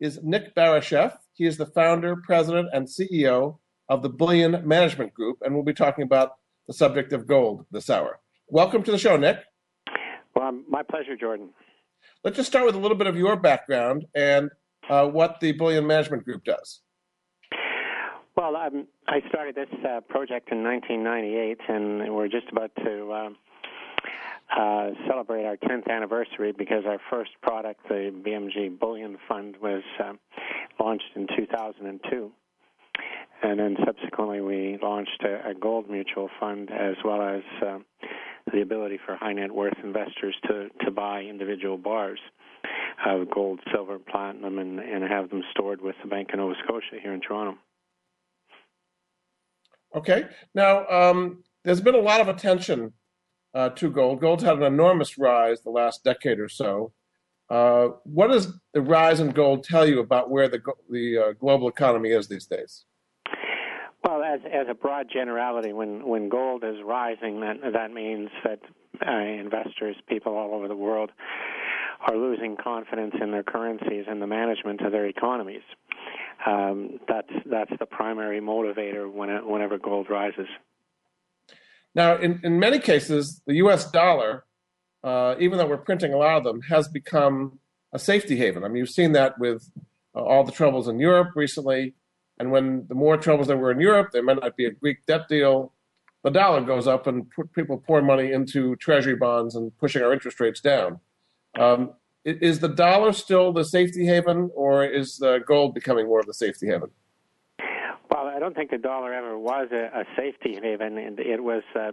is Nick Barisheff. He is the founder, president, and CEO of the Bullion Management Group, and we'll be talking about the subject of gold this hour. Welcome to the show, Nick. Well, my pleasure, Jordan. Let's just start with a little bit of your background and uh, what the Bullion Management Group does. Well, um, I started this uh, project in 1998, and we're just about to uh, uh celebrate our 10th anniversary because our first product, the BMG Bullion Fund, was uh, launched in 2002. And then subsequently, we launched a, a gold mutual fund as well as uh, the ability for high net worth investors to, to buy individual bars of gold, silver, platinum, and, and have them stored with the Bank of Nova Scotia here in Toronto. Okay. Now, um, there's been a lot of attention uh, to gold. Gold's had an enormous rise the last decade or so. Uh, what does the rise in gold tell you about where the, the uh, global economy is these days? Well, as as a broad generality, when when gold is rising, that that means that uh, investors, people all over the world, are losing confidence in their currencies and the management of their economies. Um, that's that's the primary motivator when it, whenever gold rises. Now, in, in many cases, the U.S. dollar, uh, even though we're printing a lot of them, has become a safety haven. I mean, you've seen that with uh, all the troubles in Europe recently. And when the more troubles there were in Europe, there might not be a Greek debt deal. The dollar goes up, and people pour money into treasury bonds and pushing our interest rates down. Um, is the dollar still the safety haven, or is the gold becoming more of the safety haven? Well, I don't think the dollar ever was a, a safety haven, it was uh,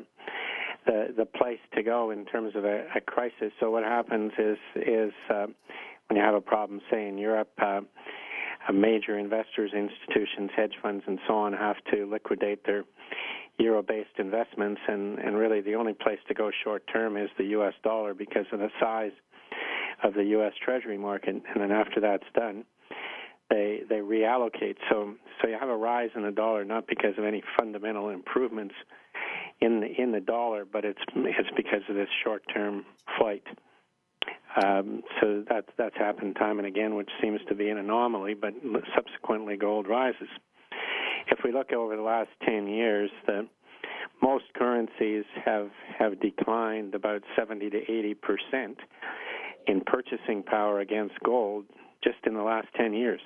the the place to go in terms of a, a crisis. So what happens is is uh, when you have a problem, say in Europe. Uh, major investors, institutions, hedge funds, and so on have to liquidate their euro-based investments, and, and really the only place to go short term is the U.S. dollar because of the size of the U.S. Treasury market. And then after that's done, they they reallocate. So so you have a rise in the dollar not because of any fundamental improvements in the in the dollar, but it's it's because of this short-term flight. Um, so that, that's happened time and again, which seems to be an anomaly, but subsequently gold rises. If we look over the last 10 years, the, most currencies have, have declined about 70 to 80 percent in purchasing power against gold just in the last 10 years.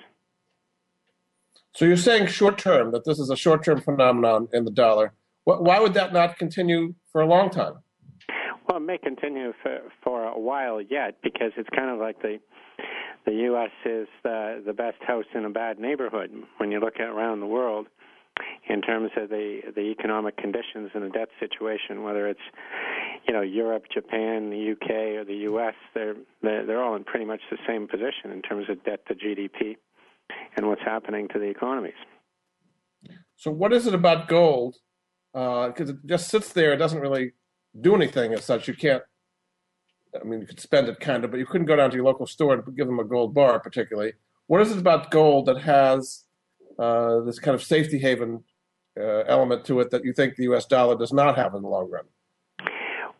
So you're saying short term, that this is a short term phenomenon in the dollar. Why would that not continue for a long time? Well, it may continue for, for a while yet because it's kind of like the the U.S. is the the best house in a bad neighborhood when you look at around the world in terms of the the economic conditions and the debt situation. Whether it's you know Europe, Japan, the U.K. or the U.S., they're, they're all in pretty much the same position in terms of debt to GDP and what's happening to the economies. So, what is it about gold? Because uh, it just sits there; it doesn't really do anything as such. You can't. I mean, you could spend it kind of, but you couldn't go down to your local store and give them a gold bar, particularly. What is it about gold that has uh, this kind of safety haven uh, element to it that you think the U.S. dollar does not have in the long run?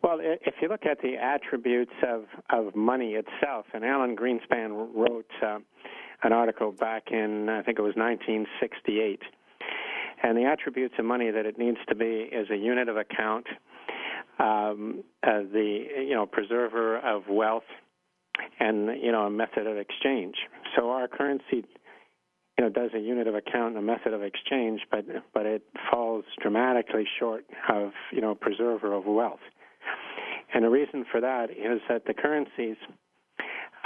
Well, if you look at the attributes of, of money itself, and Alan Greenspan wrote uh, an article back in, I think it was 1968, and the attributes of money that it needs to be is a unit of account, um, uh, the you know preserver of wealth and you know a method of exchange. So our currency you know does a unit of account and a method of exchange, but but it falls dramatically short of you know preserver of wealth. And the reason for that is that the currencies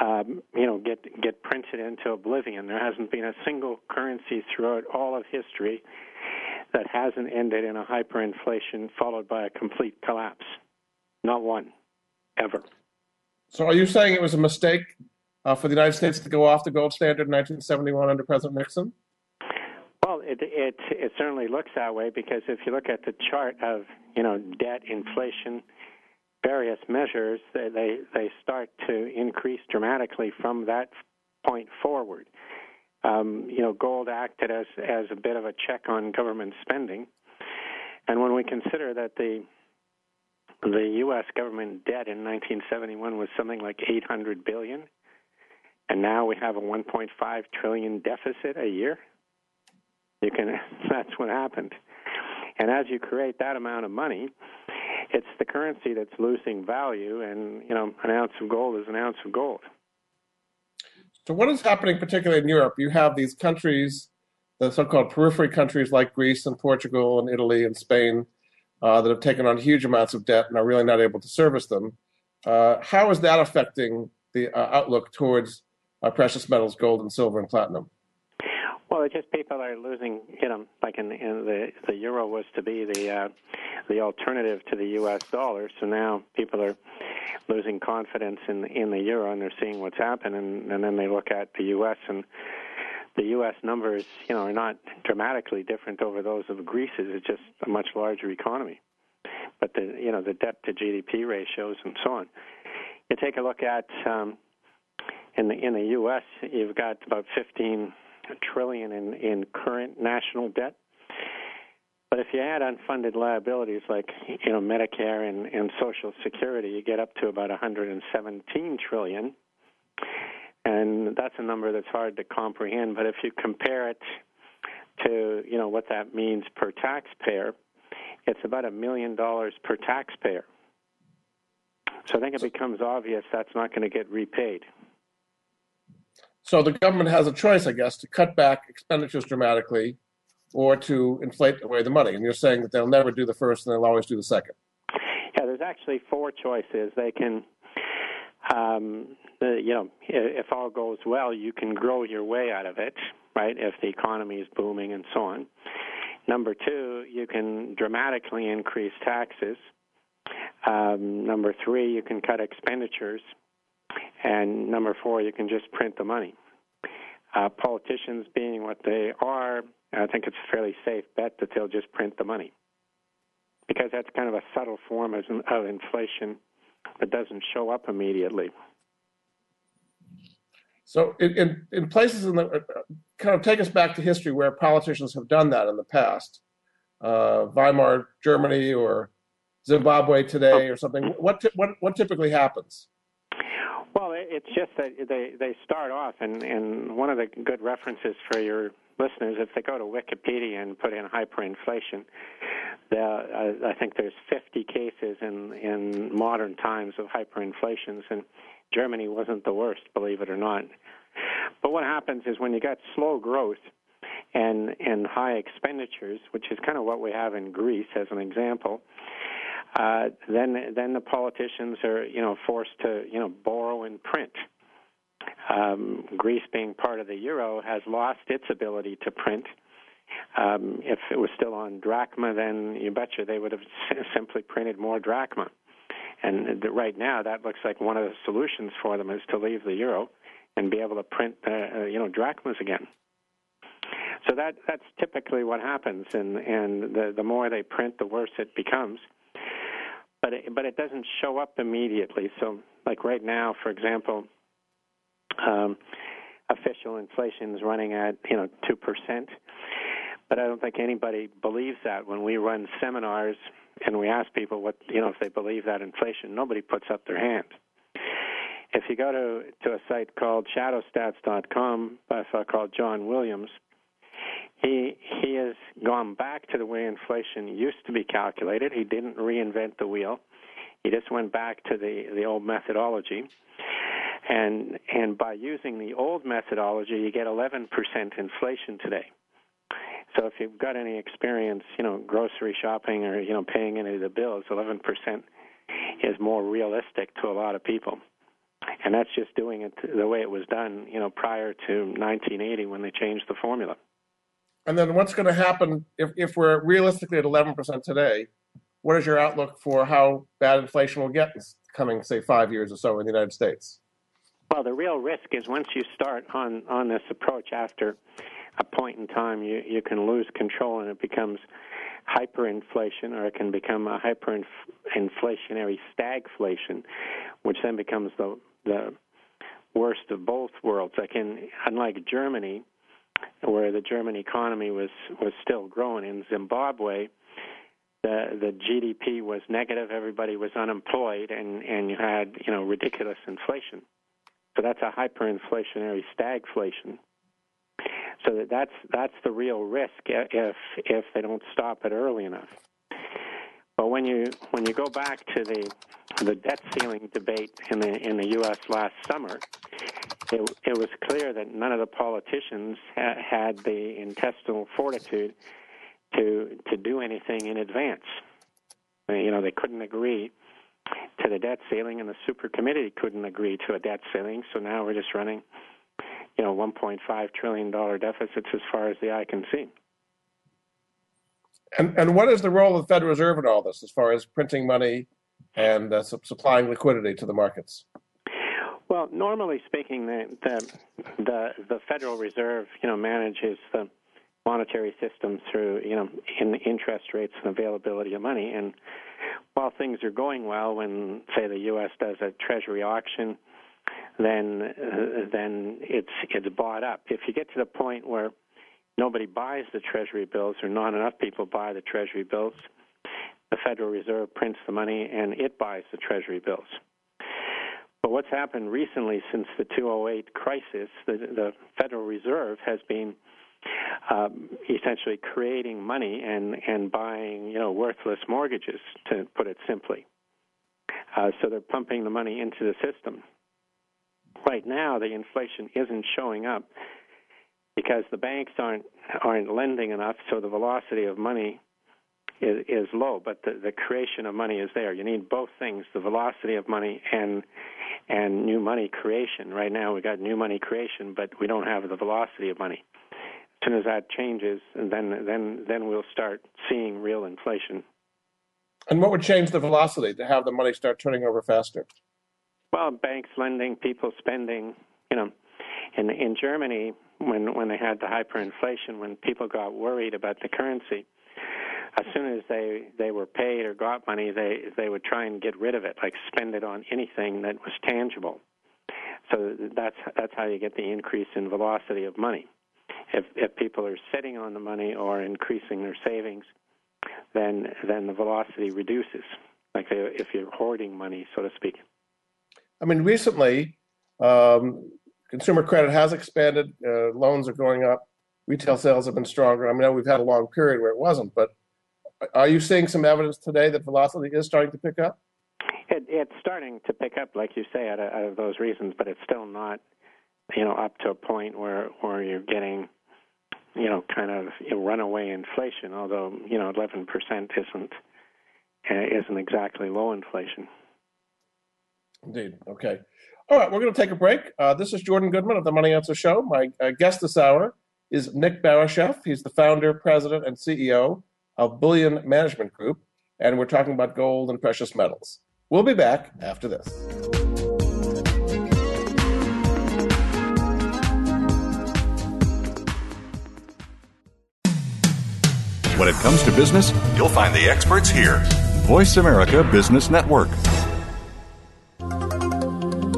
um, you know, get get printed into oblivion. There hasn't been a single currency throughout all of history that hasn't ended in a hyperinflation followed by a complete collapse. Not one, ever. So, are you saying it was a mistake uh, for the United States to go off the gold standard in 1971 under President Nixon? Well, it, it it certainly looks that way because if you look at the chart of you know debt, inflation, various measures, they they, they start to increase dramatically from that point forward. Um, you know, gold acted as as a bit of a check on government spending, and when we consider that the the U.S. government debt in 1971 was something like 800 billion, and now we have a 1.5 trillion deficit a year. You can that's what happened. And as you create that amount of money, it's the currency that's losing value and you know, an ounce of gold is an ounce of gold. So what is happening particularly in Europe? You have these countries, the so-called periphery countries like Greece and Portugal and Italy and Spain uh, that have taken on huge amounts of debt and are really not able to service them. Uh, how is that affecting the uh, outlook towards uh, precious metals, gold and silver and platinum? Well, it's just people are losing. You know, like in, in the the euro was to be the uh, the alternative to the U.S. dollar, so now people are losing confidence in in the euro, and they're seeing what's happened, and, and then they look at the U.S. and the U.S. numbers, you know, are not dramatically different over those of Greece's. It's just a much larger economy, but the you know the debt to GDP ratios and so on. You take a look at um, in the in the U.S. You've got about 15 trillion in, in current national debt. But if you add unfunded liabilities like you know Medicare and, and Social Security, you get up to about 117 trillion, and that's a number that's hard to comprehend. But if you compare it to you know what that means per taxpayer, it's about a million dollars per taxpayer. So I think it becomes obvious that's not going to get repaid. So the government has a choice, I guess, to cut back expenditures dramatically or to inflate away the money. And you're saying that they'll never do the first and they'll always do the second. Yeah, there's actually four choices. They can, um, you know, if all goes well, you can grow your way out of it, right? If the economy is booming and so on. Number two, you can dramatically increase taxes. Um, number three, you can cut expenditures. And number four, you can just print the money. Uh, politicians being what they are, I think it's a fairly safe bet that they'll just print the money because that's kind of a subtle form of, of inflation that doesn't show up immediately. So, in, in, in places in the uh, kind of take us back to history where politicians have done that in the past, uh, Weimar Germany or Zimbabwe today or something. What what what typically happens? Well, it's just that they they start off, and and one of the good references for your listeners, if they go to Wikipedia and put in hyperinflation, there uh, I think there's 50 cases in in modern times of hyperinflations, and Germany wasn't the worst, believe it or not. But what happens is when you got slow growth and and high expenditures, which is kind of what we have in Greece as an example uh, then then the politicians are you know forced to you know borrow and print. Um, Greece, being part of the euro, has lost its ability to print. Um, if it was still on drachma, then you betcha they would have simply printed more drachma. And right now, that looks like one of the solutions for them is to leave the euro and be able to print, uh, you know, drachmas again. So that that's typically what happens, and and the the more they print, the worse it becomes but it, but it doesn't show up immediately. So, like right now, for example, um, official inflation is running at you know two percent, but I don't think anybody believes that. When we run seminars and we ask people what you know if they believe that inflation, nobody puts up their hand. If you go to to a site called shadowstats.com by a fellow called John Williams, he he has gone back to the way inflation used to be calculated. He didn't reinvent the wheel. He just went back to the the old methodology. And and by using the old methodology, you get 11% inflation today. So if you've got any experience, you know, grocery shopping or you know paying any of the bills, 11% is more realistic to a lot of people. and that's just doing it the way it was done, you know, prior to 1980 when they changed the formula. And then what's going to happen if, if we're realistically at 11% today? What is your outlook for how bad inflation will get in coming, say, five years or so in the United States? Well, the real risk is once you start on, on this approach after a point in time, you, you can lose control and it becomes hyperinflation or it can become a hyperinflationary stagflation, which then becomes the, the worst of both worlds. Like in, unlike Germany, where the German economy was was still growing. In Zimbabwe, the the GDP was negative. Everybody was unemployed, and and you had you know ridiculous inflation. So that's a hyperinflationary stagflation. So that that's that's the real risk if if they don't stop it early enough. But when you when you go back to the the debt ceiling debate in the in the U.S. last summer, it, it was clear that none of the politicians ha- had the intestinal fortitude to to do anything in advance. You know, they couldn't agree to the debt ceiling, and the super committee couldn't agree to a debt ceiling. So now we're just running, you know, 1.5 trillion dollar deficits as far as the eye can see. And and what is the role of the Federal Reserve in all this, as far as printing money and uh, su- supplying liquidity to the markets? Well, normally speaking, the, the the the Federal Reserve, you know, manages the monetary system through, you know, in interest rates and availability of money. And while things are going well, when say the U.S. does a Treasury auction, then uh, then it's it's bought up. If you get to the point where nobody buys the Treasury bills, or not enough people buy the Treasury bills, the Federal Reserve prints the money and it buys the Treasury bills. But what's happened recently since the 2008 crisis, the, the Federal Reserve has been um, essentially creating money and, and buying, you know, worthless mortgages, to put it simply. Uh, so they're pumping the money into the system. Right now, the inflation isn't showing up because the banks aren't aren't lending enough, so the velocity of money is, is low, but the, the creation of money is there. You need both things: the velocity of money and and new money creation. Right now, we've got new money creation, but we don't have the velocity of money. As soon as that changes, then then then we'll start seeing real inflation. And what would change the velocity to have the money start turning over faster? Well, banks lending, people spending. You know, in in Germany, when when they had the hyperinflation, when people got worried about the currency, as soon as they they were paid or got money, they they would try and get rid of it, like spend it on anything that was tangible. So that's that's how you get the increase in velocity of money. If if people are sitting on the money or increasing their savings, then then the velocity reduces. Like if you're hoarding money, so to speak. I mean, recently, um, consumer credit has expanded. Uh, loans are going up. Retail sales have been stronger. I mean, we've had a long period where it wasn't, but are you seeing some evidence today that velocity is starting to pick up? It, it's starting to pick up, like you say, out of, out of those reasons, but it's still not, you know, up to a point where where you're getting, you know, kind of you know, runaway inflation. Although you know, 11% isn't uh, isn't exactly low inflation. Indeed. Okay. All right, we're going to take a break. Uh, this is Jordan Goodman of the Money Answer Show. My uh, guest this hour is Nick Barisheff. He's the founder, president, and CEO of Bullion Management Group, and we're talking about gold and precious metals. We'll be back after this. When it comes to business, you'll find the experts here. Voice America Business Network.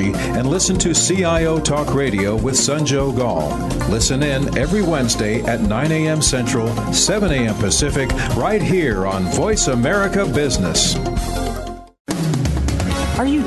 and listen to CIO Talk Radio with Sanjog Aul. Listen in every Wednesday at 9 a.m. Central, 7 a.m. Pacific, right here on Voice America Business.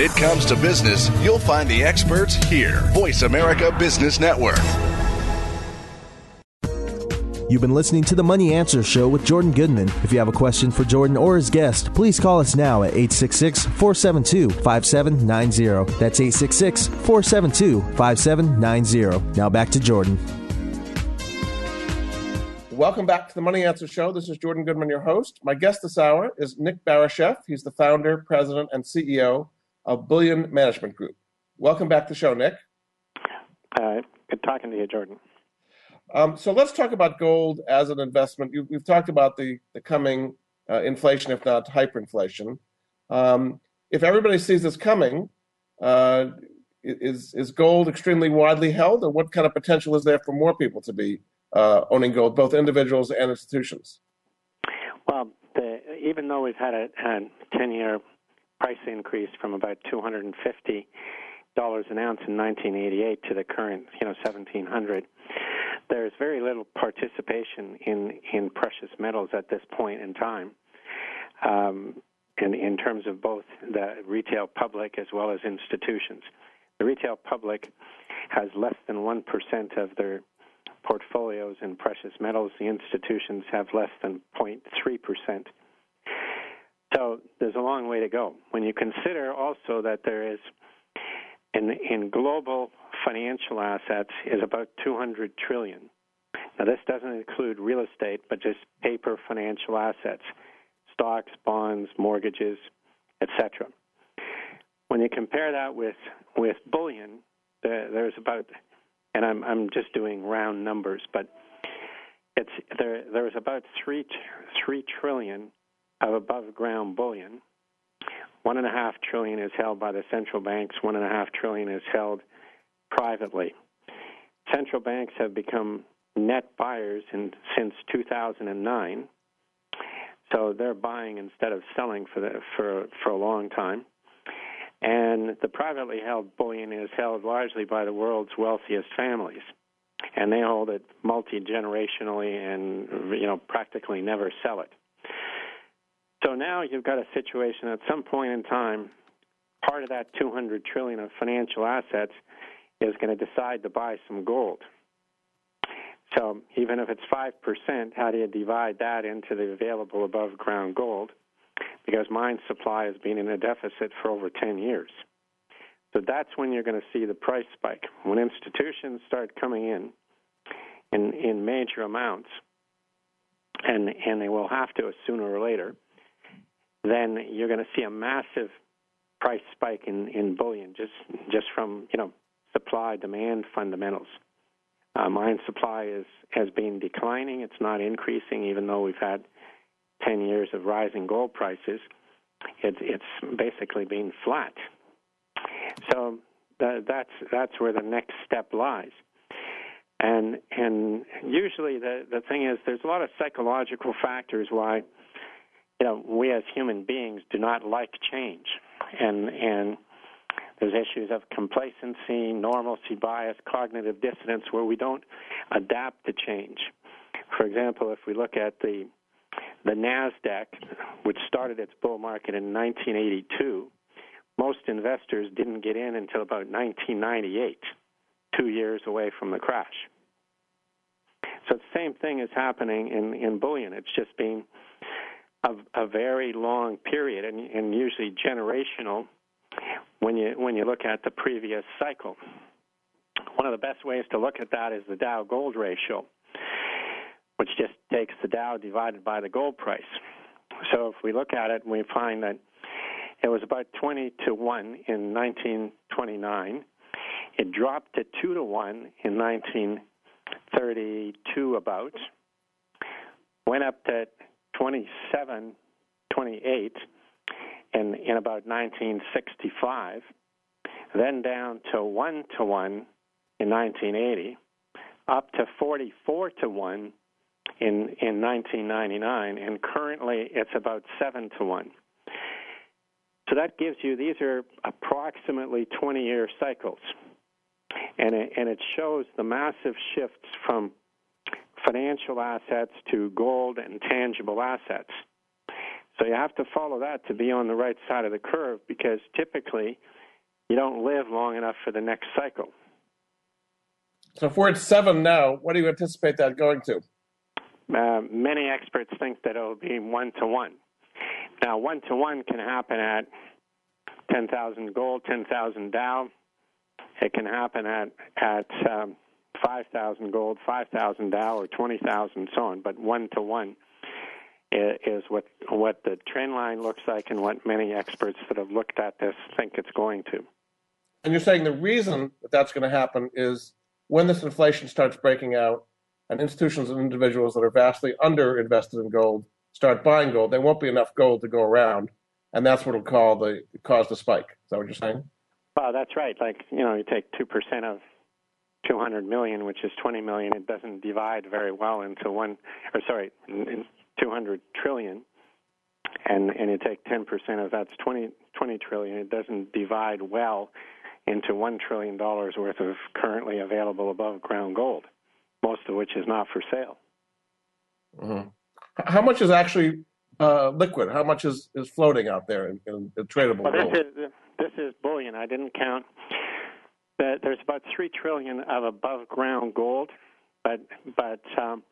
When it comes to business, you'll find the experts here. Voice America Business Network. You've been listening to the Money Answer Show with Jordan Goodman. If you have a question for Jordan or his guest, please call us now at 866 472 5790. That's 866 472 5790. Now back to Jordan. Welcome back to the Money Answer Show. This is Jordan Goodman, your host. My guest this hour is Nick Barisheff. He's the founder, president, and CEO of Bullion Management Group. Welcome back to the show, Nick. Uh, good talking to you, Jordan. Um, so let's talk about gold as an investment. You, we've talked about the, the coming uh, inflation, if not hyperinflation. Um, if everybody sees this coming, uh, is is gold extremely widely held, or what kind of potential is there for more people to be uh, owning gold, both individuals and institutions? Well, the, even though we've had a, a 10-year price increase from about 250 dollars an ounce in 1988 to the current, you know, 1700 there's very little participation in in precious metals at this point in time. Um, in, in terms of both the retail public as well as institutions. The retail public has less than 1% of their portfolios in precious metals. The institutions have less than 0.3%. So there's a long way to go. When you consider also that there is, in, in global financial assets is about 200 trillion. Now this doesn't include real estate, but just paper financial assets, stocks, bonds, mortgages, etc. When you compare that with with bullion, there's about, and I'm I'm just doing round numbers, but it's there there's about three three trillion of above ground bullion. One and a half trillion is held by the central banks. One and a half trillion is held privately. Central banks have become net buyers in, since 2009, so they're buying instead of selling for the, for for a long time. And the privately held bullion is held largely by the world's wealthiest families, and they hold it multi generationally and you know practically never sell it. So now you've got a situation at some point in time, part of that 200 trillion of financial assets is going to decide to buy some gold. So even if it's 5%, how do you divide that into the available above ground gold? Because mine supply has been in a deficit for over 10 years. So that's when you're going to see the price spike. When institutions start coming in in, in major amounts, and, and they will have to sooner or later, then you're going to see a massive price spike in, in bullion just just from you know supply demand fundamentals. Uh, mine supply is has been declining. It's not increasing, even though we've had 10 years of rising gold prices. It, it's basically been flat. So that, that's that's where the next step lies. And and usually the the thing is there's a lot of psychological factors why you know we as human beings do not like change, and and there's issues of complacency, normalcy bias, cognitive dissonance, where we don't adapt to change. For example, if we look at the the Nasdaq, which started its bull market in 1982, most investors didn't get in until about 1998, two years away from the crash. So the same thing is happening in, in bullion. It's just been a, a very long period and, and usually generational when you when you look at the previous cycle. One of the best ways to look at that is the Dow gold ratio, which just takes the Dow divided by the gold price. So if we look at it, we find that it was about 20 to 1 in 1929. It dropped to 2 to 1 in 1932 about. Went up to 27, 28 in in about 1965, then down to one to one in 1980, up to 44 to one in in 1999, and currently it's about seven to one. So that gives you these are approximately 20 year cycles. And it, and it shows the massive shifts from financial assets to gold and tangible assets. So you have to follow that to be on the right side of the curve because typically you don't live long enough for the next cycle. So if we're at seven now, what do you anticipate that going to? Uh, many experts think that it'll be one to one. Now, one to one can happen at 10,000 gold, 10,000 Dow. It can happen at at um, 5,000 gold, 5,000 Dow, or 20,000, so on. But one to one is what what the trend line looks like, and what many experts that have looked at this think it's going to. And you're saying the reason that that's going to happen is when this inflation starts breaking out, and institutions and individuals that are vastly under invested in gold start buying gold, there won't be enough gold to go around, and that's what will call the cause the spike. Is that what you're saying? Well, that's right. Like you know, you take two percent of 200 million, which is 20 million. It doesn't divide very well into one, or sorry, 200 trillion, and and you take 10 percent of that's 20 20 trillion. It doesn't divide well into one trillion dollars worth of currently available above ground gold, most of which is not for sale. Mm-hmm. How much is actually uh, liquid? How much is, is floating out there in, in, in tradable well, gold? This is, this is bullion. I didn't count. That there's about three trillion of above ground gold, but but um,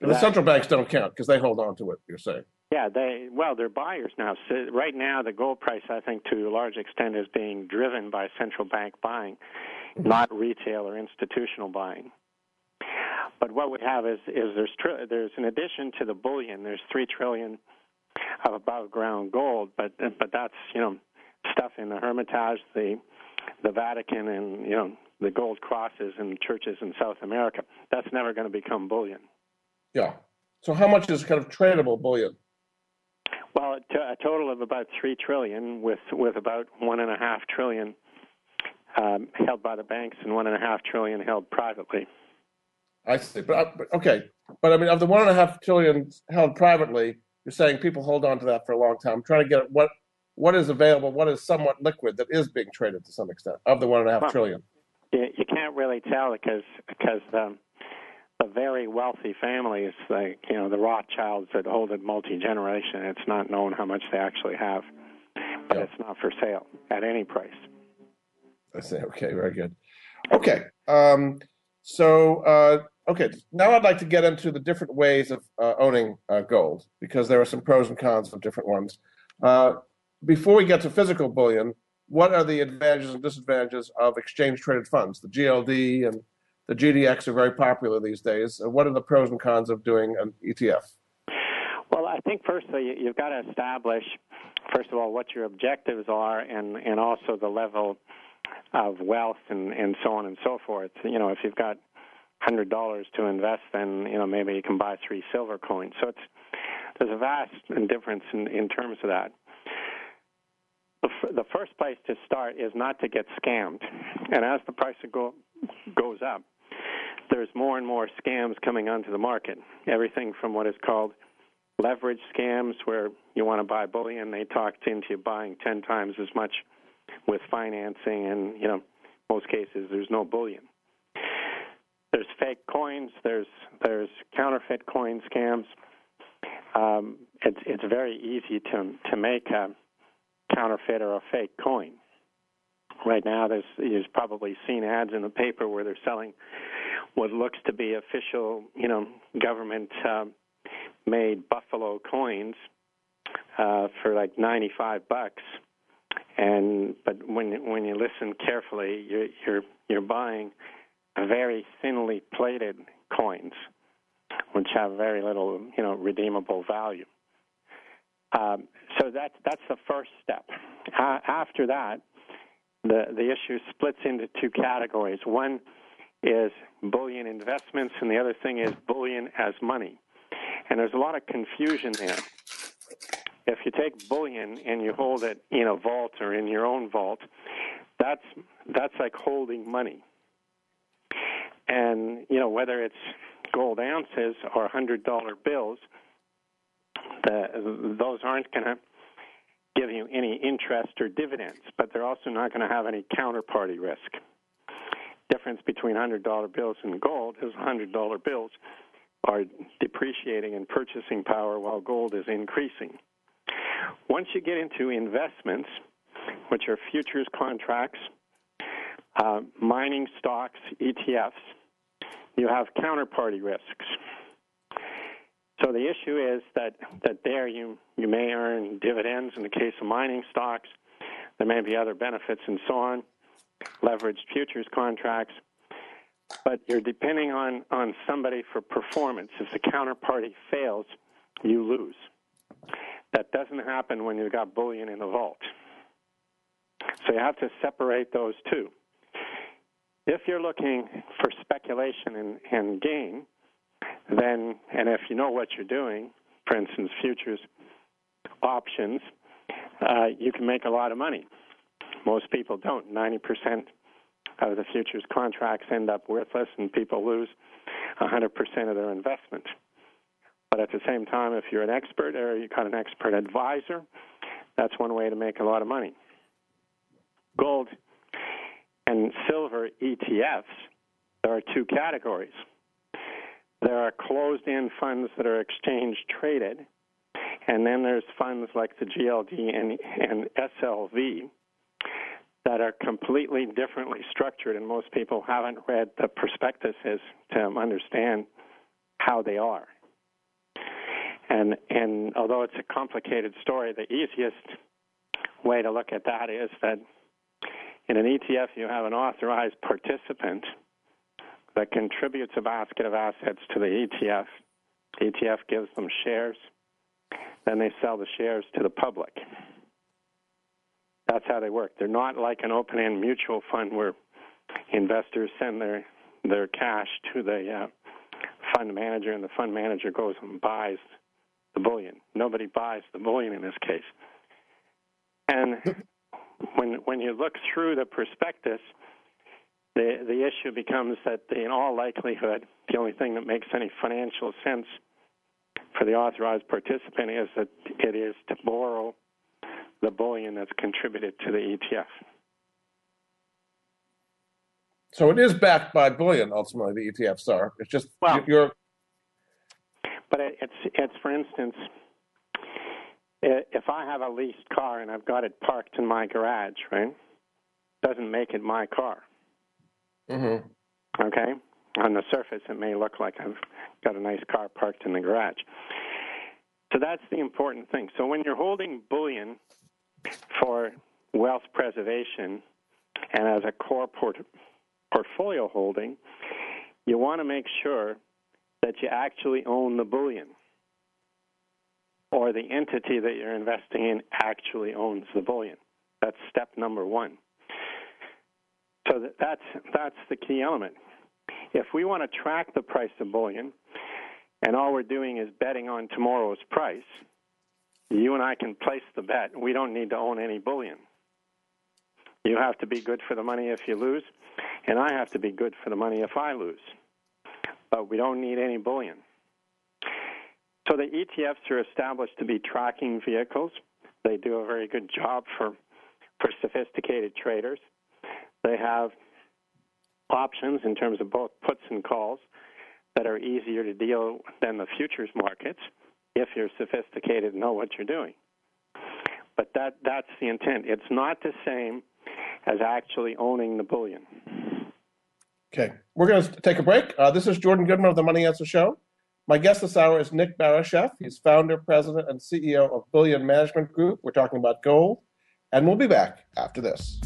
the that, central banks don't count because they hold on to it. You're saying? Yeah, they well, they're buyers now. So right now, the gold price, I think, to a large extent, is being driven by central bank buying, mm-hmm. not retail or institutional buying. But what we have is is there's tr- there's in addition to the bullion, there's three trillion of above ground gold, but but that's you know stuff in the Hermitage, the the Vatican, and you know the gold crosses and churches in South America. That's never going to become bullion. Yeah. So how much is kind of tradable bullion? Well, a total of about three trillion, with with about one and a half trillion um, held by the banks and one and a half trillion held privately. I see, but, uh, but okay, but I mean, of the one and a half trillion held privately, you're saying people hold on to that for a long time. I'm trying to get what what is available, what is somewhat liquid that is being traded to some extent of the one and a half well, trillion. You, can't really tell because because um, the very wealthy families, like you know the Rothschilds that hold it multi generation, it's not known how much they actually have, but yeah. it's not for sale at any price. I see. Okay, very good. Okay, um, so uh, okay, now I'd like to get into the different ways of uh, owning uh, gold because there are some pros and cons of different ones. Uh, before we get to physical bullion, what are the advantages and disadvantages of exchange traded funds? The GLD and the GDX are very popular these days. Uh, what are the pros and cons of doing an ETF? Well, I think firstly you've got to establish, first of all, what your objectives are, and and also the level of wealth and and so on and so forth. You know, if you've got hundred dollars to invest, then you know maybe you can buy three silver coins. So it's there's a vast difference in, in terms of that. The, first place to start is not to get scammed, and as the price of goes up, there's more and more scams coming onto the market. Everything from what is called leverage scams, where you want to buy bullion, they talk into buying 10 times as much with financing, and, you know, most cases there's no bullion. There's fake coins, there's, there's counterfeit coin scams. Um, it's, it's very easy to, to make a counterfeit or a fake coin right now there's you've probably seen ads in the paper where they're selling what looks to be official, you know, government uh, made buffalo coins uh, for like 95 bucks. And but when when you listen carefully, you're you're you're buying very thinly plated coins, which have very little, you know, redeemable value. Um, so that's that's the first step. Uh, after that, the the issue splits into two categories. One is bullion investments, and the other thing is bullion as money. And there's a lot of confusion there. If you take bullion and you hold it in a vault or in your own vault, that's that's like holding money. And you know whether it's gold ounces or hundred dollar bills, the, those aren't going to give you any interest or dividends, but they're also not going to have any counterparty risk. Difference between hundred dollar bills and gold is hundred dollar bills are depreciating in purchasing power while gold is increasing. Once you get into investments, which are futures contracts, uh, mining stocks, ETFs, you have counterparty risks. So the issue is that, that there you, you may earn dividends in the case of mining stocks. There may be other benefits and so on, leveraged futures contracts. But you're depending on, on somebody for performance. If the counterparty fails, you lose. That doesn't happen when you've got bullion in the vault. So you have to separate those two. If you're looking for speculation and, and gain, then, and if you know what you're doing, for instance, futures options, uh, you can make a lot of money. Most people don't. 90% of the futures contracts end up worthless and people lose 100% of their investment. But at the same time, if you're an expert or you've got an expert advisor, that's one way to make a lot of money. Gold and silver ETFs, there are two categories. There are closed end funds that are exchange traded, and then there's funds like the GLD and, and SLV that are completely differently structured, and most people haven't read the prospectuses to understand how they are. And and although it's a complicated story, the easiest way to look at that is that in an ETF you have an authorized participant that contributes a basket of assets to the ETF. ETF gives them shares, then they sell the shares to the public. That's how they work. They're not like an open end mutual fund where investors send their their cash to the uh, fund manager and the fund manager goes and buys the bullion. Nobody buys the bullion in this case. And when when you look through the prospectus, the the issue becomes that in all likelihood, the only thing that makes any financial sense for the authorized participant is that it is to borrow the bullion that's contributed to the ETF. So it is backed by bullion. Ultimately, the ETFs are. It's just well, you're. But it's it's for instance, if I have a leased car and I've got it parked in my garage, right? Doesn't make it my car. Mm-hmm. Okay? On the surface, it may look like I've got a nice car parked in the garage. So that's the important thing. So when you're holding bullion for wealth preservation and as a core port- portfolio holding, you want to make sure that you actually own the bullion or the entity that you're investing in actually owns the bullion. That's step number one. So that's that's the key element. If we want to track the price of bullion, and all we're doing is betting on tomorrow's price, you and I can place the bet. We don't need to own any bullion. You have to be good for the money if you lose, and I have to be good for the money if I lose. But we don't need any bullion. So the ETFs are established to be tracking vehicles. They do a very good job for for sophisticated traders. They have options in terms of both puts and calls that are easier to deal than the futures markets if you're sophisticated and know what you're doing. But that that's the intent. It's not the same as actually owning the bullion. Okay, we're going to take a break. Uh, this is Jordan Goodman of the Money Answer Show. My guest this hour is Nick Barisheff. He's founder, president, and CEO of Bullion Management Group. We're talking about gold, and we'll be back after this.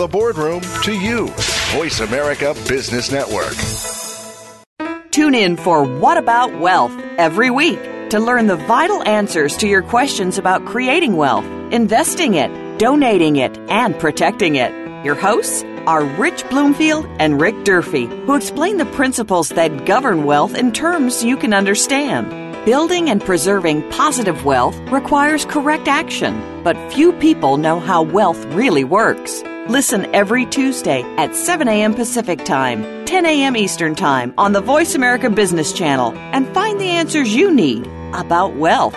The boardroom to you, Voice America Business Network. Tune in for What About Wealth every week to learn the vital answers to your questions about creating wealth, investing it, donating it, and protecting it. Your hosts are Rich Bloomfield and Rick Durfee, who explain the principles that govern wealth in terms you can understand. Building and preserving positive wealth requires correct action, but few people know how wealth really works. Listen every Tuesday at 7 a.m. Pacific Time, 10 a.m. Eastern Time on the Voice America Business Channel and find the answers you need about wealth.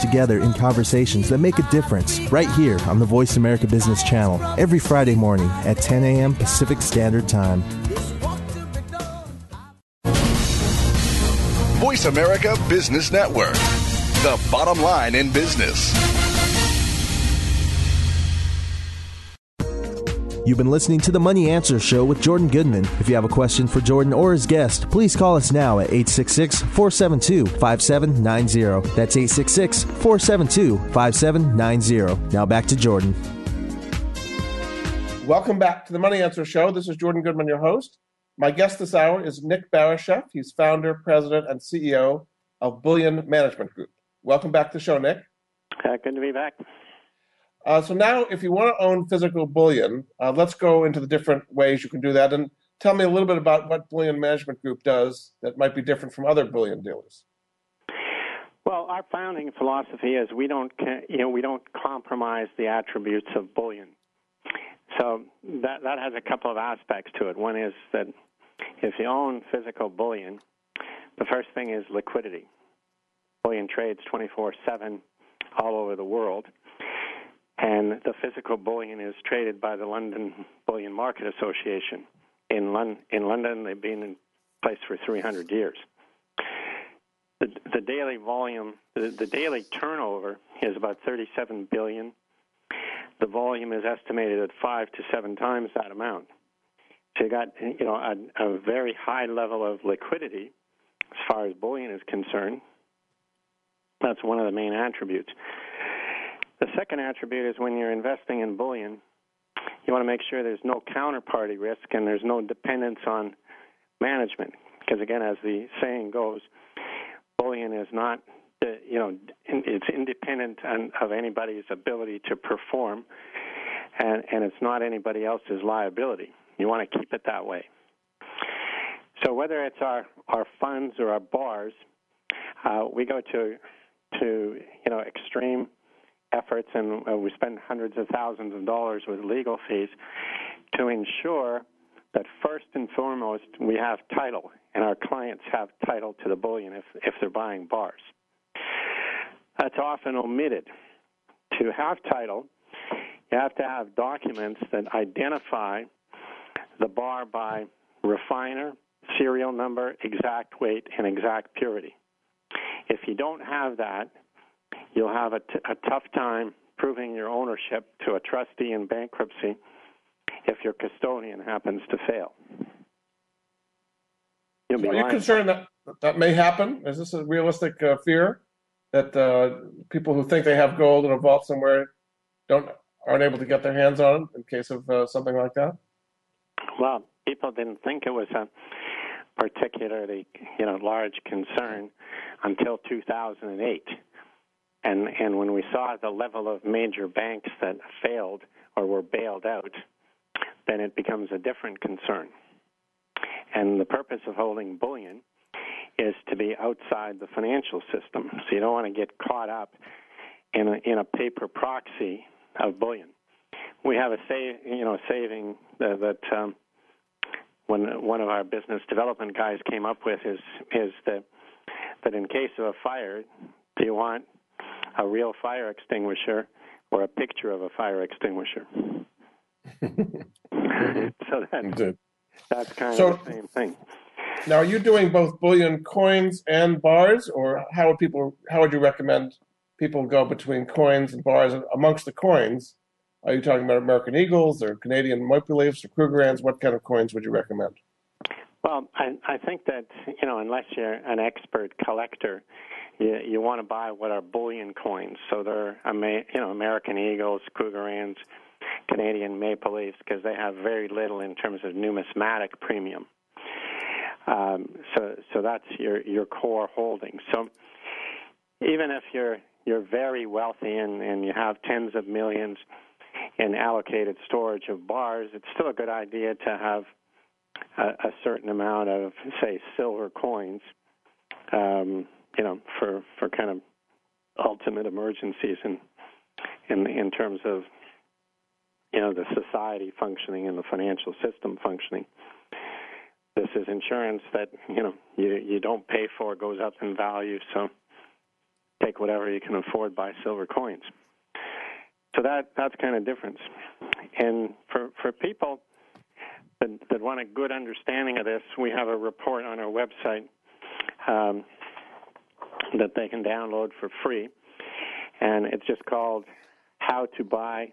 together in conversations that make a difference right here on the Voice America Business Channel every Friday morning at 10 a.m. Pacific Standard Time. Voice America Business Network, the bottom line in business. You've been listening to the Money Answer Show with Jordan Goodman. If you have a question for Jordan or his guest, please call us now at 866 472 5790. That's 866 472 5790. Now back to Jordan. Welcome back to the Money Answer Show. This is Jordan Goodman, your host. My guest this hour is Nick Barisheff. He's founder, president, and CEO of Bullion Management Group. Welcome back to the show, Nick. Uh, good to be back. Uh, so now, if you want to own physical bullion, uh, let's go into the different ways you can do that, and tell me a little bit about what Bullion Management Group does that might be different from other bullion dealers. Well, our founding philosophy is we don't, you know, we don't compromise the attributes of bullion. So that that has a couple of aspects to it. One is that if you own physical bullion, the first thing is liquidity. Bullion trades 24/7 all over the world and the physical bullion is traded by the London Bullion Market Association. In, Lon- in London, they've been in place for 300 years. The, the daily volume, the, the daily turnover is about 37 billion. The volume is estimated at five to seven times that amount. So you got you know a, a very high level of liquidity as far as bullion is concerned. That's one of the main attributes. The second attribute is when you're investing in bullion, you want to make sure there's no counterparty risk and there's no dependence on management. Because again, as the saying goes, bullion is not, you know, it's independent of anybody's ability to perform, and, and it's not anybody else's liability. You want to keep it that way. So whether it's our, our funds or our bars, uh, we go to to you know extreme efforts, and uh, we spend hundreds of thousands of dollars with legal fees to ensure that first and foremost we have title, and our clients have title to the bullion if, if they're buying bars. That's often omitted. To have title, you have to have documents that identify the bar by refiner, serial number, exact weight, and exact purity. If you don't have that, you'll have a, t- a tough time proving your ownership to a trustee in bankruptcy if your custodian happens to fail. You'll Are you concerned that that may happen? Is this a realistic uh, fear that uh, people who think they have gold in a vault somewhere don't aren't able to get their hands on it in case of uh, something like that? Well, people didn't think it was a particularly you know large concern until 2008 and and when we saw the level of major banks that failed or were bailed out, then it becomes a different concern. And the purpose of holding bullion is to be outside the financial system. So you don't want to get caught up in a, in a paper proxy of bullion. We have a save, you know, saving that, that um, when one of our business development guys came up with is is that that in case of a fire, do you want a real fire extinguisher or a picture of a fire extinguisher. so that's, that's kind so, of the same thing. Now, are you doing both bullion coins and bars, or how would people? How would you recommend people go between coins and bars? And Amongst the coins, are you talking about American Eagles or Canadian Maple Leafs or Krugerrands? What kind of coins would you recommend? Well, I, I think that you know, unless you're an expert collector, you, you want to buy what are bullion coins. So they're you know American Eagles, Krugerrands, Canadian Maple Leafs, because they have very little in terms of numismatic premium. Um, so so that's your your core holding. So even if you're you're very wealthy and, and you have tens of millions in allocated storage of bars, it's still a good idea to have a, a certain amount of say silver coins. Um, you know, for for kind of ultimate emergencies in in in terms of you know the society functioning and the financial system functioning. This is insurance that you know you you don't pay for goes up in value, so take whatever you can afford buy silver coins. So that that's kind of difference. And for for people that, that want a good understanding of this, we have a report on our website um, that they can download for free, and it's just called "How to Buy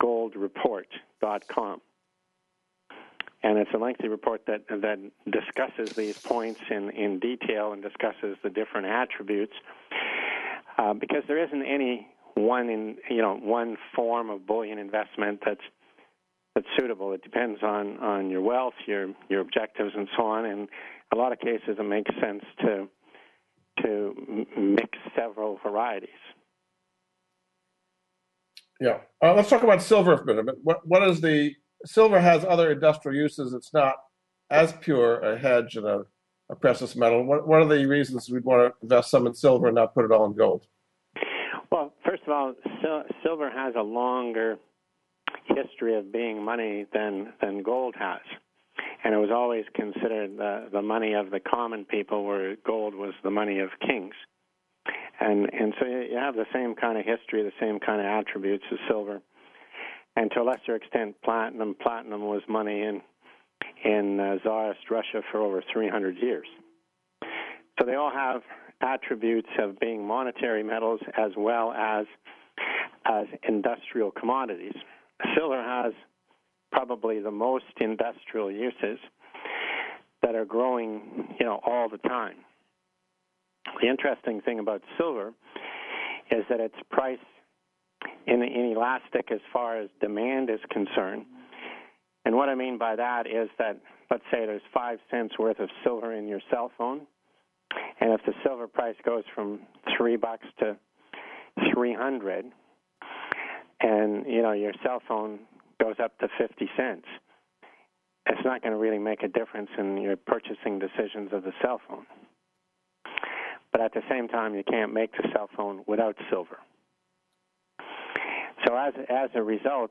Gold Report.com." And it's a lengthy report that that discusses these points in, in detail and discusses the different attributes. Uh, because there isn't any one in you know one form of bullion investment that's that's suitable. It depends on on your wealth, your your objectives, and so on. And a lot of cases, it makes sense to to mix several varieties. Yeah, uh, let's talk about silver for a minute. What what is the silver has other industrial uses. It's not as pure a hedge and a, a precious metal. What, what are the reasons we'd want to invest some in silver and not put it all in gold? Well, first of all, sil- silver has a longer history of being money than than gold has, and it was always considered the the money of the common people, where gold was the money of kings. And and so you have the same kind of history, the same kind of attributes as silver and to a lesser extent, platinum. Platinum was money in in uh, Tsarist Russia for over 300 years. So they all have attributes of being monetary metals as well as as industrial commodities. Silver has probably the most industrial uses that are growing, you know, all the time. The interesting thing about silver is that its price in, inelastic as far as demand is concerned. And what I mean by that is that, let's say there's five cents worth of silver in your cell phone, and if the silver price goes from three bucks to 300, and you know your cell phone goes up to 50 cents, it's not going to really make a difference in your purchasing decisions of the cell phone. But at the same time, you can't make the cell phone without silver. So as as a result,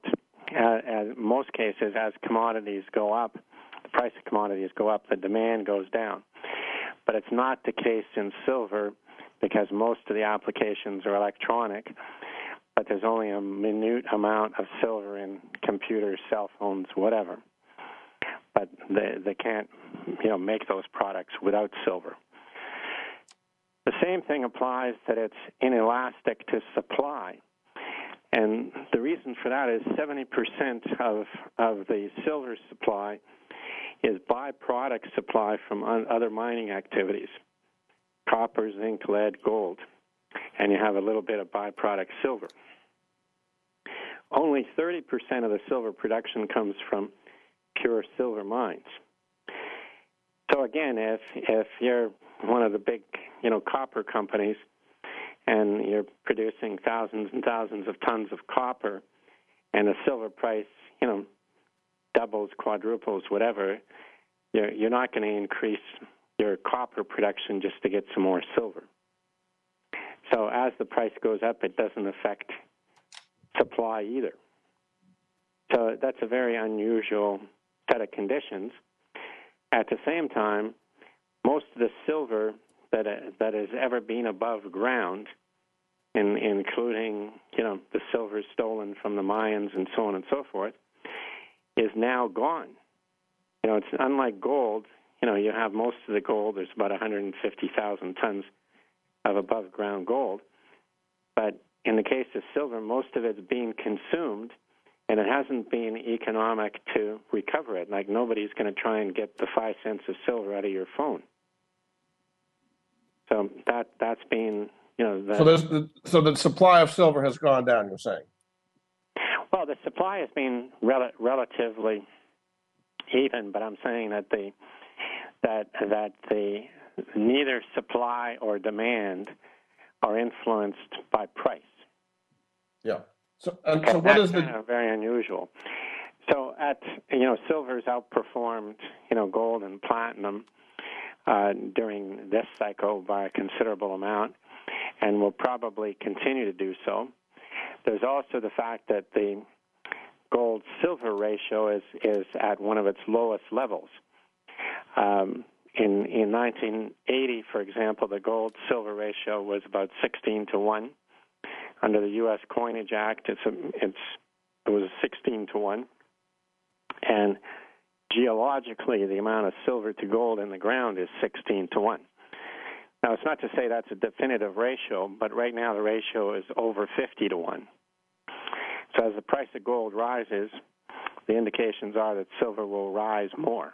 uh, as most cases, as commodities go up, the price of commodities go up, the demand goes down. But it's not the case in silver because most of the applications are electronic. But there's only a minute amount of silver in computers, cell phones, whatever. But they they can't you know make those products without silver. The same thing applies that it's inelastic to supply. And the reason for that is 70% of, of the silver supply is byproduct supply from other mining activities copper, zinc, lead, gold. And you have a little bit of byproduct silver. Only 30% of the silver production comes from pure silver mines. So again, if if you're one of the big, you know, copper companies, and you're producing thousands and thousands of tons of copper, and the silver price, you know, doubles, quadruples, whatever, you're, you're not going to increase your copper production just to get some more silver. So as the price goes up, it doesn't affect supply either. So that's a very unusual set of conditions. At the same time, most of the silver that that has ever been above ground, in, including you know the silver stolen from the Mayans and so on and so forth, is now gone. You know, it's unlike gold. you know you have most of the gold. There's about 150,000 tons of above ground gold, but in the case of silver, most of it's being consumed, and it hasn't been economic to recover it. Like nobody's going to try and get the five cents of silver out of your phone. So that that's been you know. The, so the so the supply of silver has gone down. You're saying. Well, the supply has been rel- relatively even, but I'm saying that the that that the neither supply or demand are influenced by price. Yeah. So, and so what is the very unusual? So at you know, silver's outperformed you know gold and platinum uh, during this cycle by a considerable amount, and will probably continue to do so. There's also the fact that the gold silver ratio is is at one of its lowest levels. Um, in in 1980, for example, the gold silver ratio was about 16 to one. Under the U.S. Coinage Act, it's a, it's it was 16 to one, and geologically, the amount of silver to gold in the ground is 16 to one. Now, it's not to say that's a definitive ratio, but right now the ratio is over 50 to one. So as the price of gold rises, the indications are that silver will rise more.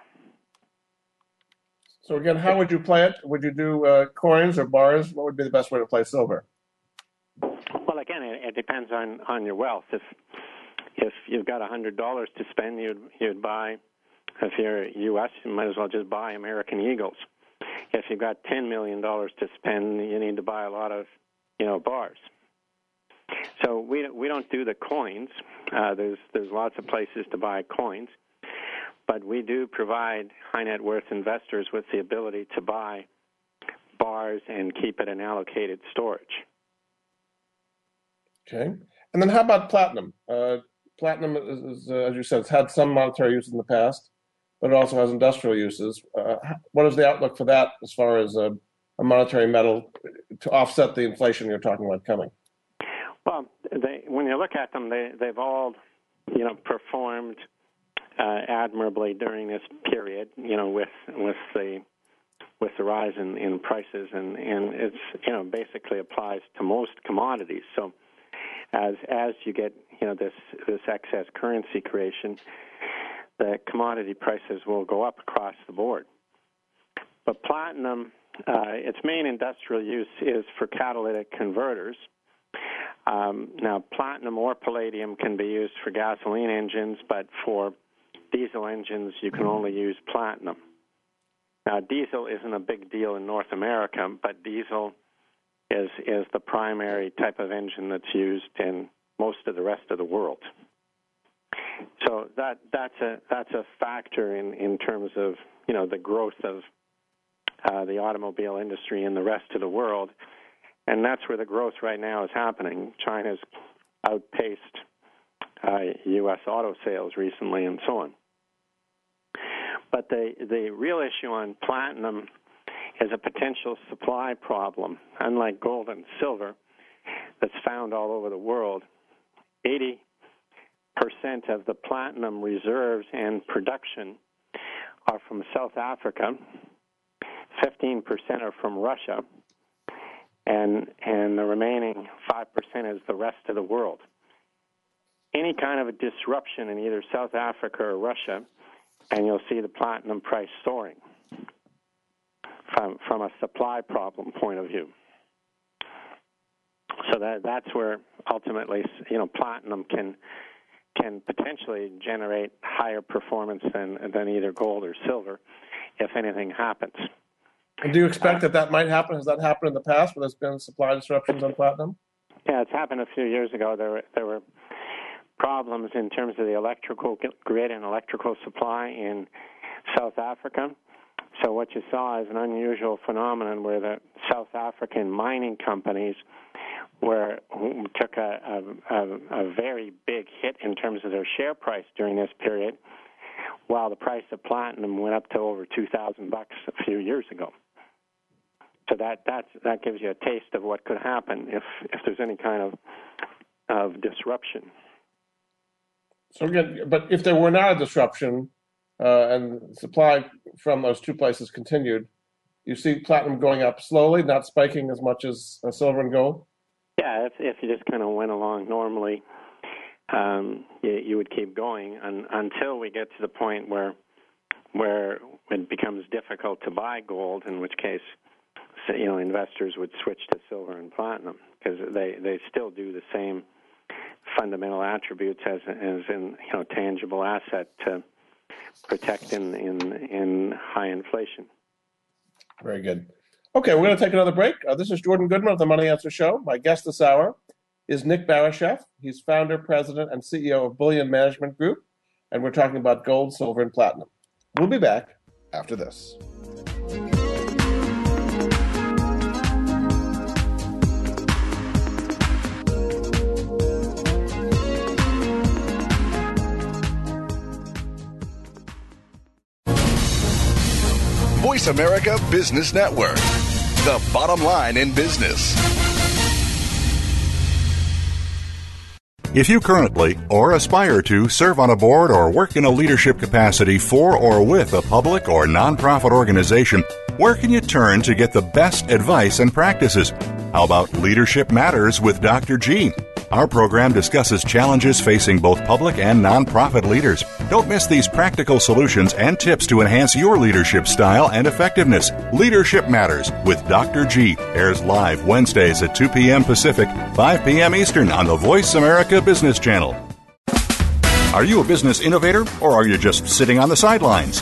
So again, how would you play it? Would you do uh, coins or bars? What would be the best way to play silver? Again, it, it depends on on your wealth. If if you've got a hundred dollars to spend, you'd you'd buy. If you're U.S., you might as well just buy American Eagles. If you've got ten million dollars to spend, you need to buy a lot of, you know, bars. So we we don't do the coins. Uh, there's there's lots of places to buy coins, but we do provide high net worth investors with the ability to buy bars and keep it in allocated storage. Okay, and then how about platinum? Uh, platinum is, is uh, as you said, it's had some monetary use in the past, but it also has industrial uses. Uh, what is the outlook for that as far as a, a monetary metal to offset the inflation you're talking about coming? Well, they, when you look at them, they, they've all, you know, performed uh, admirably during this period. You know, with with the with the rise in, in prices, and and it's you know basically applies to most commodities. So as as you get you know this this excess currency creation, the commodity prices will go up across the board. But platinum, uh, its main industrial use is for catalytic converters um, now, platinum or palladium can be used for gasoline engines, but for diesel engines, you can only use platinum. Now, diesel isn't a big deal in North America, but diesel is is the primary type of engine that's used in most of the rest of the world. So that that's a that's a factor in in terms of you know the growth of uh, the automobile industry in the rest of the world and that's where the growth right now is happening. China's outpaced uh, U.S. auto sales recently, and so on. But the the real issue on platinum is a potential supply problem. Unlike gold and silver, that's found all over the world, 80 percent of the platinum reserves and production are from South Africa. 15% are from Russia, and and the remaining five percent is the rest of the world. Any kind of a disruption in either South Africa or Russia, and you'll see the platinum price soaring from from a supply problem point of view. So that that's where ultimately you know platinum can can potentially generate higher performance than than either gold or silver if anything happens. And do you expect that that might happen? Has that happened in the past where there's been supply disruptions on platinum? Yeah, it's happened a few years ago. There were, there were problems in terms of the electrical grid and electrical supply in South Africa. So what you saw is an unusual phenomenon where the South African mining companies were took a, a, a, very big hit in terms of their share price during this period, while the price of platinum went up to over two thousand bucks a few years ago. So that that that gives you a taste of what could happen if if there's any kind of of disruption. So again, but if there were not a disruption, uh, and supply from those two places continued, you see platinum going up slowly, not spiking as much as uh, silver and gold. Yeah, if if you just kind of went along normally, um, you, you would keep going un, until we get to the point where where it becomes difficult to buy gold. In which case, you know, investors would switch to silver and platinum because they they still do the same fundamental attributes as as in you know tangible asset to protect in in in high inflation. Very good. Okay, we're going to take another break. Uh, this is Jordan Goodman of the Money Answer Show. My guest this hour is Nick Barisheff. He's founder, president, and CEO of Bullion Management Group, and we're talking about gold, silver, and platinum. We'll be back after this. Voice America Business Network, the bottom line in business. If you currently or aspire to serve on a board or work in a leadership capacity for or with a public or nonprofit organization, where can you turn to get the best advice and practices? How about Leadership Matters with Dr. G? Our program discusses challenges facing both public and nonprofit leaders. Don't miss these practical solutions and tips to enhance your leadership style and effectiveness. Leadership Matters with Dr. G airs live Wednesdays at 2 p.m. Pacific, 5 p.m. Eastern on the Voice America Business Channel. Are you a business innovator or are you just sitting on the sidelines?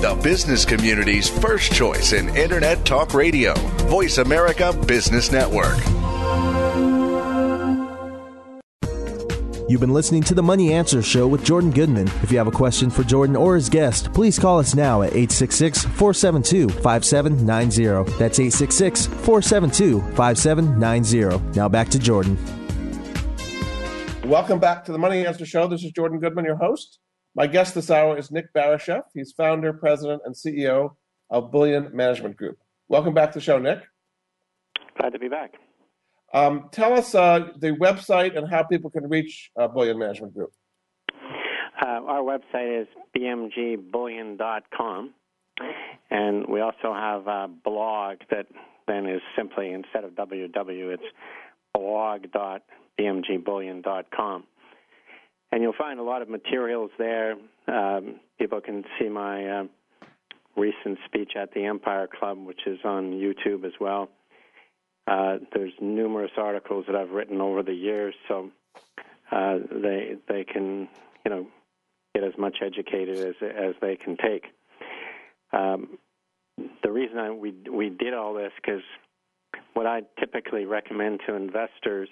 the business community's first choice in Internet Talk Radio. Voice America Business Network. You've been listening to the Money Answer Show with Jordan Goodman. If you have a question for Jordan or his guest, please call us now at 866 472 5790. That's 866 472 5790. Now back to Jordan. Welcome back to the Money Answer Show. This is Jordan Goodman, your host. My guest this hour is Nick Barisheff. He's founder, president, and CEO of Bullion Management Group. Welcome back to the show, Nick. Glad to be back. Um, tell us uh, the website and how people can reach uh, Bullion Management Group. Uh, our website is bmgbullion.com, and we also have a blog that then is simply instead of www, it's blog.bmgbullion.com and you'll find a lot of materials there. Um, people can see my uh, recent speech at the Empire Club, which is on YouTube as well. Uh, there's numerous articles that I've written over the years, so uh, they they can you know get as much educated as as they can take. Um, the reason I, we we did all this because what I typically recommend to investors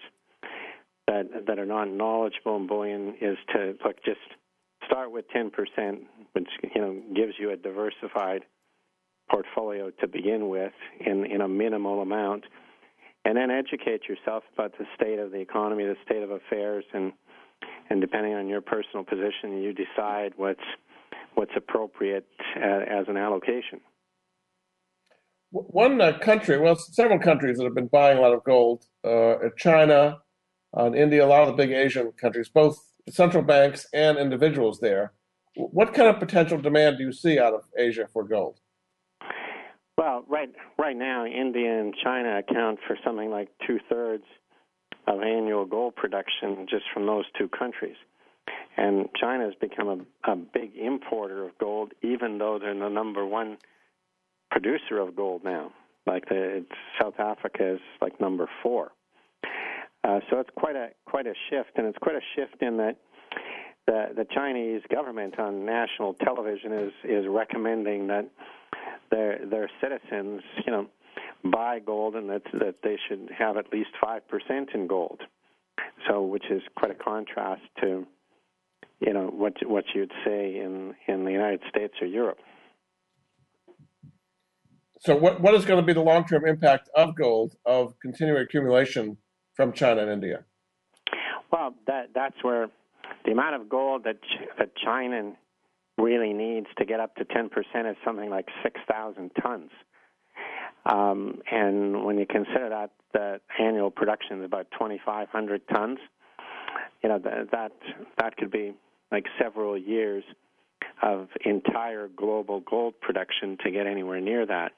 that that are not knowledgeable in bullion is to look just start with 10%, which you know gives you a diversified portfolio to begin with in in a minimal amount, and then educate yourself about the state of the economy, the state of affairs, and and depending on your personal position, you decide what's what's appropriate uh, as an allocation. One uh, country, well, several countries that have been buying a lot of gold, uh, China, on India, a lot of the big Asian countries, both central banks and individuals there. What kind of potential demand do you see out of Asia for gold? Well, right right now, India and China account for something like two thirds of annual gold production just from those two countries. And China has become a, a big importer of gold, even though they're the number one producer of gold now. Like the, South Africa is like number four. Uh, so it's quite a quite a shift, and it's quite a shift in that the the Chinese government on national television is is recommending that their their citizens, you know, buy gold and that that they should have at least five percent in gold. So, which is quite a contrast to, you know, what what you'd say in in the United States or Europe. so, what, what is going to be the long term impact of gold of continuing accumulation from China and India? Well, that that's where the amount of gold that that China really needs to get up to 10% is something like 6,000 tons. Um, and when you consider that the annual production is about 2,500 tons, you know that that that could be like several years of entire global gold production to get anywhere near that.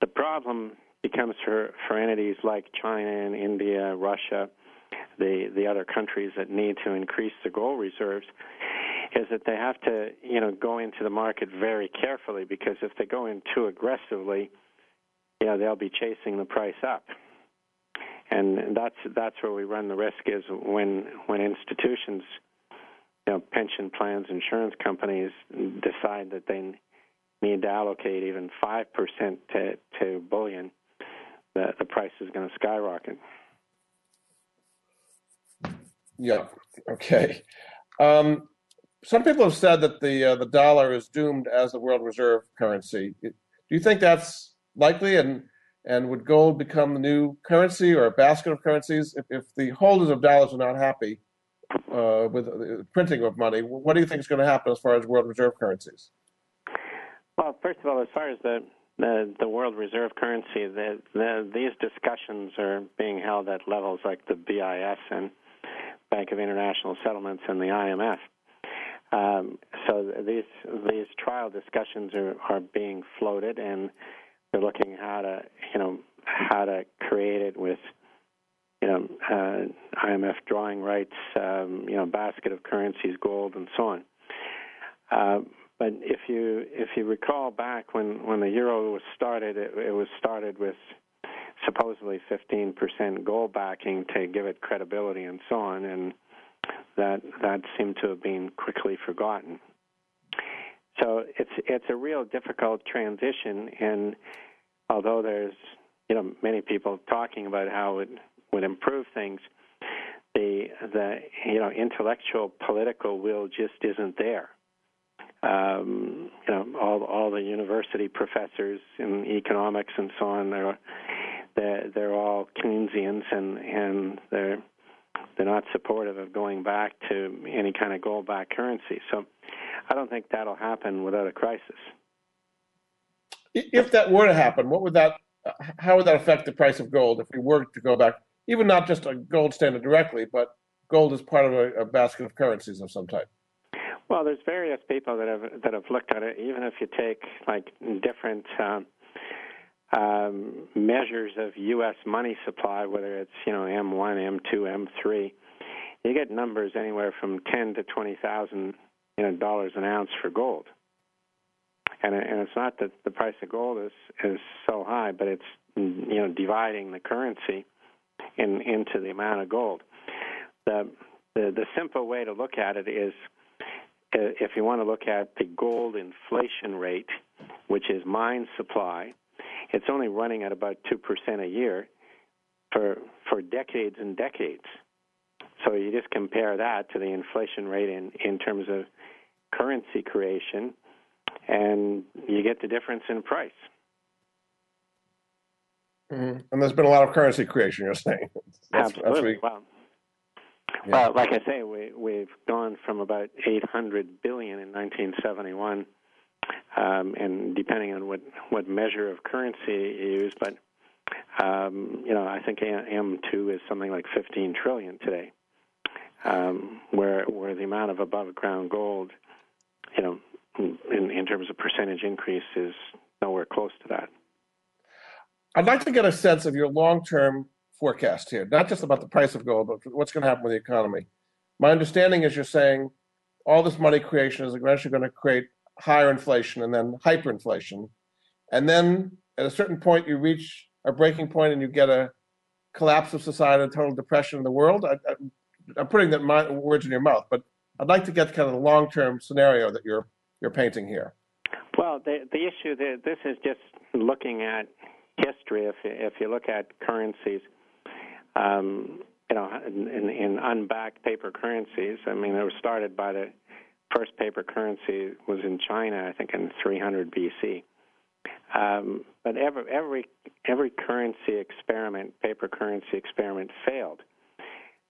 The problem becomes for, for entities like China and India, Russia, the, the other countries that need to increase the gold reserves, is that they have to, you know, go into the market very carefully because if they go in too aggressively, you know, they'll be chasing the price up. And that's that's where we run the risk is when when institutions you know, pension plans, insurance companies decide that they need to allocate even five percent to to bullion, the the price is going to skyrocket. Yeah. Okay. Um, some people have said that the uh, the dollar is doomed as the world reserve currency. Do you think that's likely? And and would gold become the new currency or a basket of currencies if, if the holders of dollars are not happy? uh, with the printing of money. What do you think is going to happen as far as world reserve currencies? Well, first of all, as far as the the, the world reserve currency, the, the, these discussions are being held at levels like the BIS and Bank of International Settlements and the IMF. Um, so these these trial discussions are, are being floated, and they're looking how to you know how to create it with you know, uh, IMF drawing rights, um, you know, basket of currencies, gold, and so on. Uh, but if you if you recall back when when the euro was started, it, it was started with supposedly 15% gold backing to give it credibility and so on, and that that seemed to have been quickly forgotten. So it's it's a real difficult transition, and although there's you know many people talking about how it would improve things. The the you know intellectual political will just isn't there. Um, you know all all the university professors in economics and so on they're they're, they're all Keynesians and and they're they're not supportive of going back to any kind of gold backed currency. So I don't think that'll happen without a crisis. If that were to happen, what would that how would that affect the price of gold if we were to go back even not just a gold standard directly, but gold is part of a, a basket of currencies of some type. Well, there's various people that have that have looked at it. Even if you take like different um, um, measures of U.S. money supply, whether it's you know M1, M2, M3, you get numbers anywhere from ten to twenty thousand you know dollars an ounce for gold. And, and it's not that the price of gold is is so high, but it's you know dividing the currency in, into the amount of gold. The, the, the simple way to look at it is if you want to look at the gold inflation rate, which is mine supply, it's only running at about 2% a year for, for decades and decades. So you just compare that to the inflation rate in, in terms of currency creation, and you get the difference in price. Mm-hmm. And there's been a lot of currency creation. You're saying that's, absolutely. That's well, yeah. well, like I say, we we've gone from about 800 billion in 1971, um, and depending on what what measure of currency you use, but um, you know, I think M2 is something like 15 trillion today, um, where where the amount of above ground gold, you know, in in terms of percentage increase is nowhere close to that. I'd like to get a sense of your long-term forecast here, not just about the price of gold, but what's going to happen with the economy. My understanding is you're saying all this money creation is eventually going to create higher inflation and then hyperinflation. And then at a certain point, you reach a breaking point and you get a collapse of society, a total depression in the world. I, am putting that my, words in your mouth, but I'd like to get kind of the long-term scenario that you're you're painting here. Well, the the issue that this is just looking at history, if if you look at currencies, um, you know, in, in unbacked paper currencies, I mean, they were started by the first paper currency was in China, I think, in 300 BC. Um, but every every every currency experiment, paper currency experiment, failed.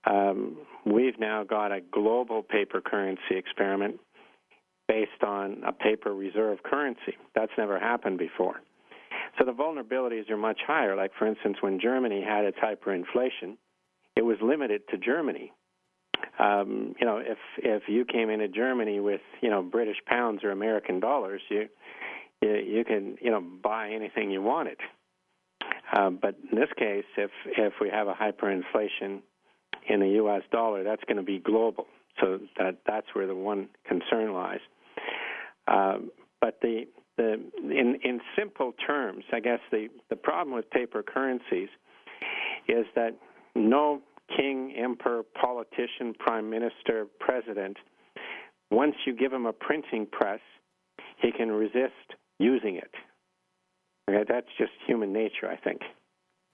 Um, we've now got a global paper currency experiment based on a paper reserve currency. That's never happened before. So the vulnerabilities are much higher. Like, for instance, when Germany had its hyperinflation, it was limited to Germany. Um, you know, if if you came into Germany with you know British pounds or American dollars, you you, you can you know buy anything you wanted. Uh, but in this case, if if we have a hyperinflation in the U.S. dollar, that's going to be global. So that that's where the one concern lies. Um, but the the in in simple terms, I guess the the problem with paper currencies is that no king, emperor, politician, prime minister, president, once you give him a printing press, he can resist using it. Okay, that's just human nature, I think.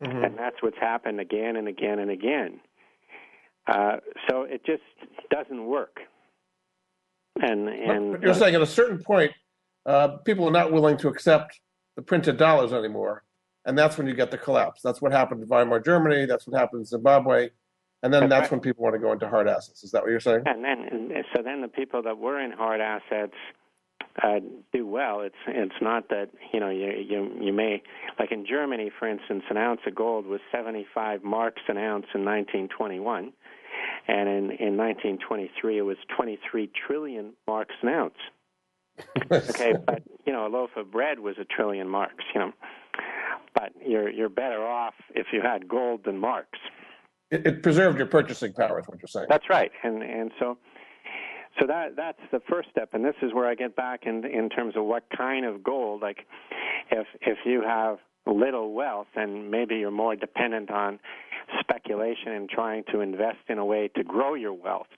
Mm-hmm. And that's what's happened again and again and again. Uh, so it just doesn't work. And and but you're uh, saying at a certain point, uh, people are not willing to accept the printed dollars anymore, and that's when you get the collapse. That's what happened to Weimar Germany. That's what happened in Zimbabwe, and then that's, that's when people want to go into hard assets. Is that what you're saying? And then, and so then the people that were in hard assets uh, do well. It's it's not that you know you you you may like in Germany, for instance, an ounce of gold was 75 marks an ounce in 1921, and in in 1923 it was 23 trillion marks an ounce. okay, but you know a loaf of bread was a trillion marks. You know, but you're you're better off if you had gold than marks. It, it preserved your purchasing power, is what you're saying. That's right, and and so so that that's the first step, and this is where I get back in in terms of what kind of gold. Like, if if you have little wealth, and maybe you're more dependent on speculation and trying to invest in a way to grow your wealth.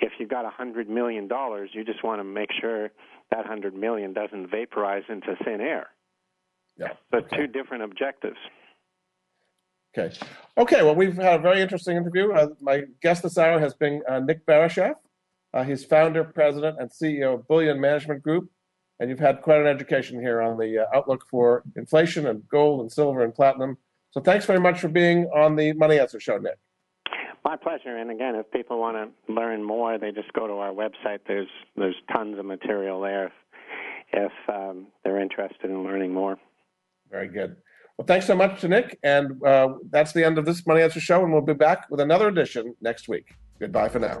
If you've got a hundred million dollars, you just want to make sure that hundred million doesn't vaporize into thin air. Yeah. So okay. two different objectives. Okay. Okay. Well, we've had a very interesting interview. Uh, my guest this hour has been uh, Nick Barisheff. Uh, he's founder, president, and CEO of Bullion Management Group. And you've had quite an education here on the uh, outlook for inflation and gold and silver and platinum. So thanks very much for being on the Money Answer Show, Nick. My pleasure. And again, if people want to learn more, they just go to our website. There's there's tons of material there if, if um, they're interested in learning more. Very good. Well, thanks so much to Nick. And uh, that's the end of this Money Answer Show. And we'll be back with another edition next week. Goodbye for now.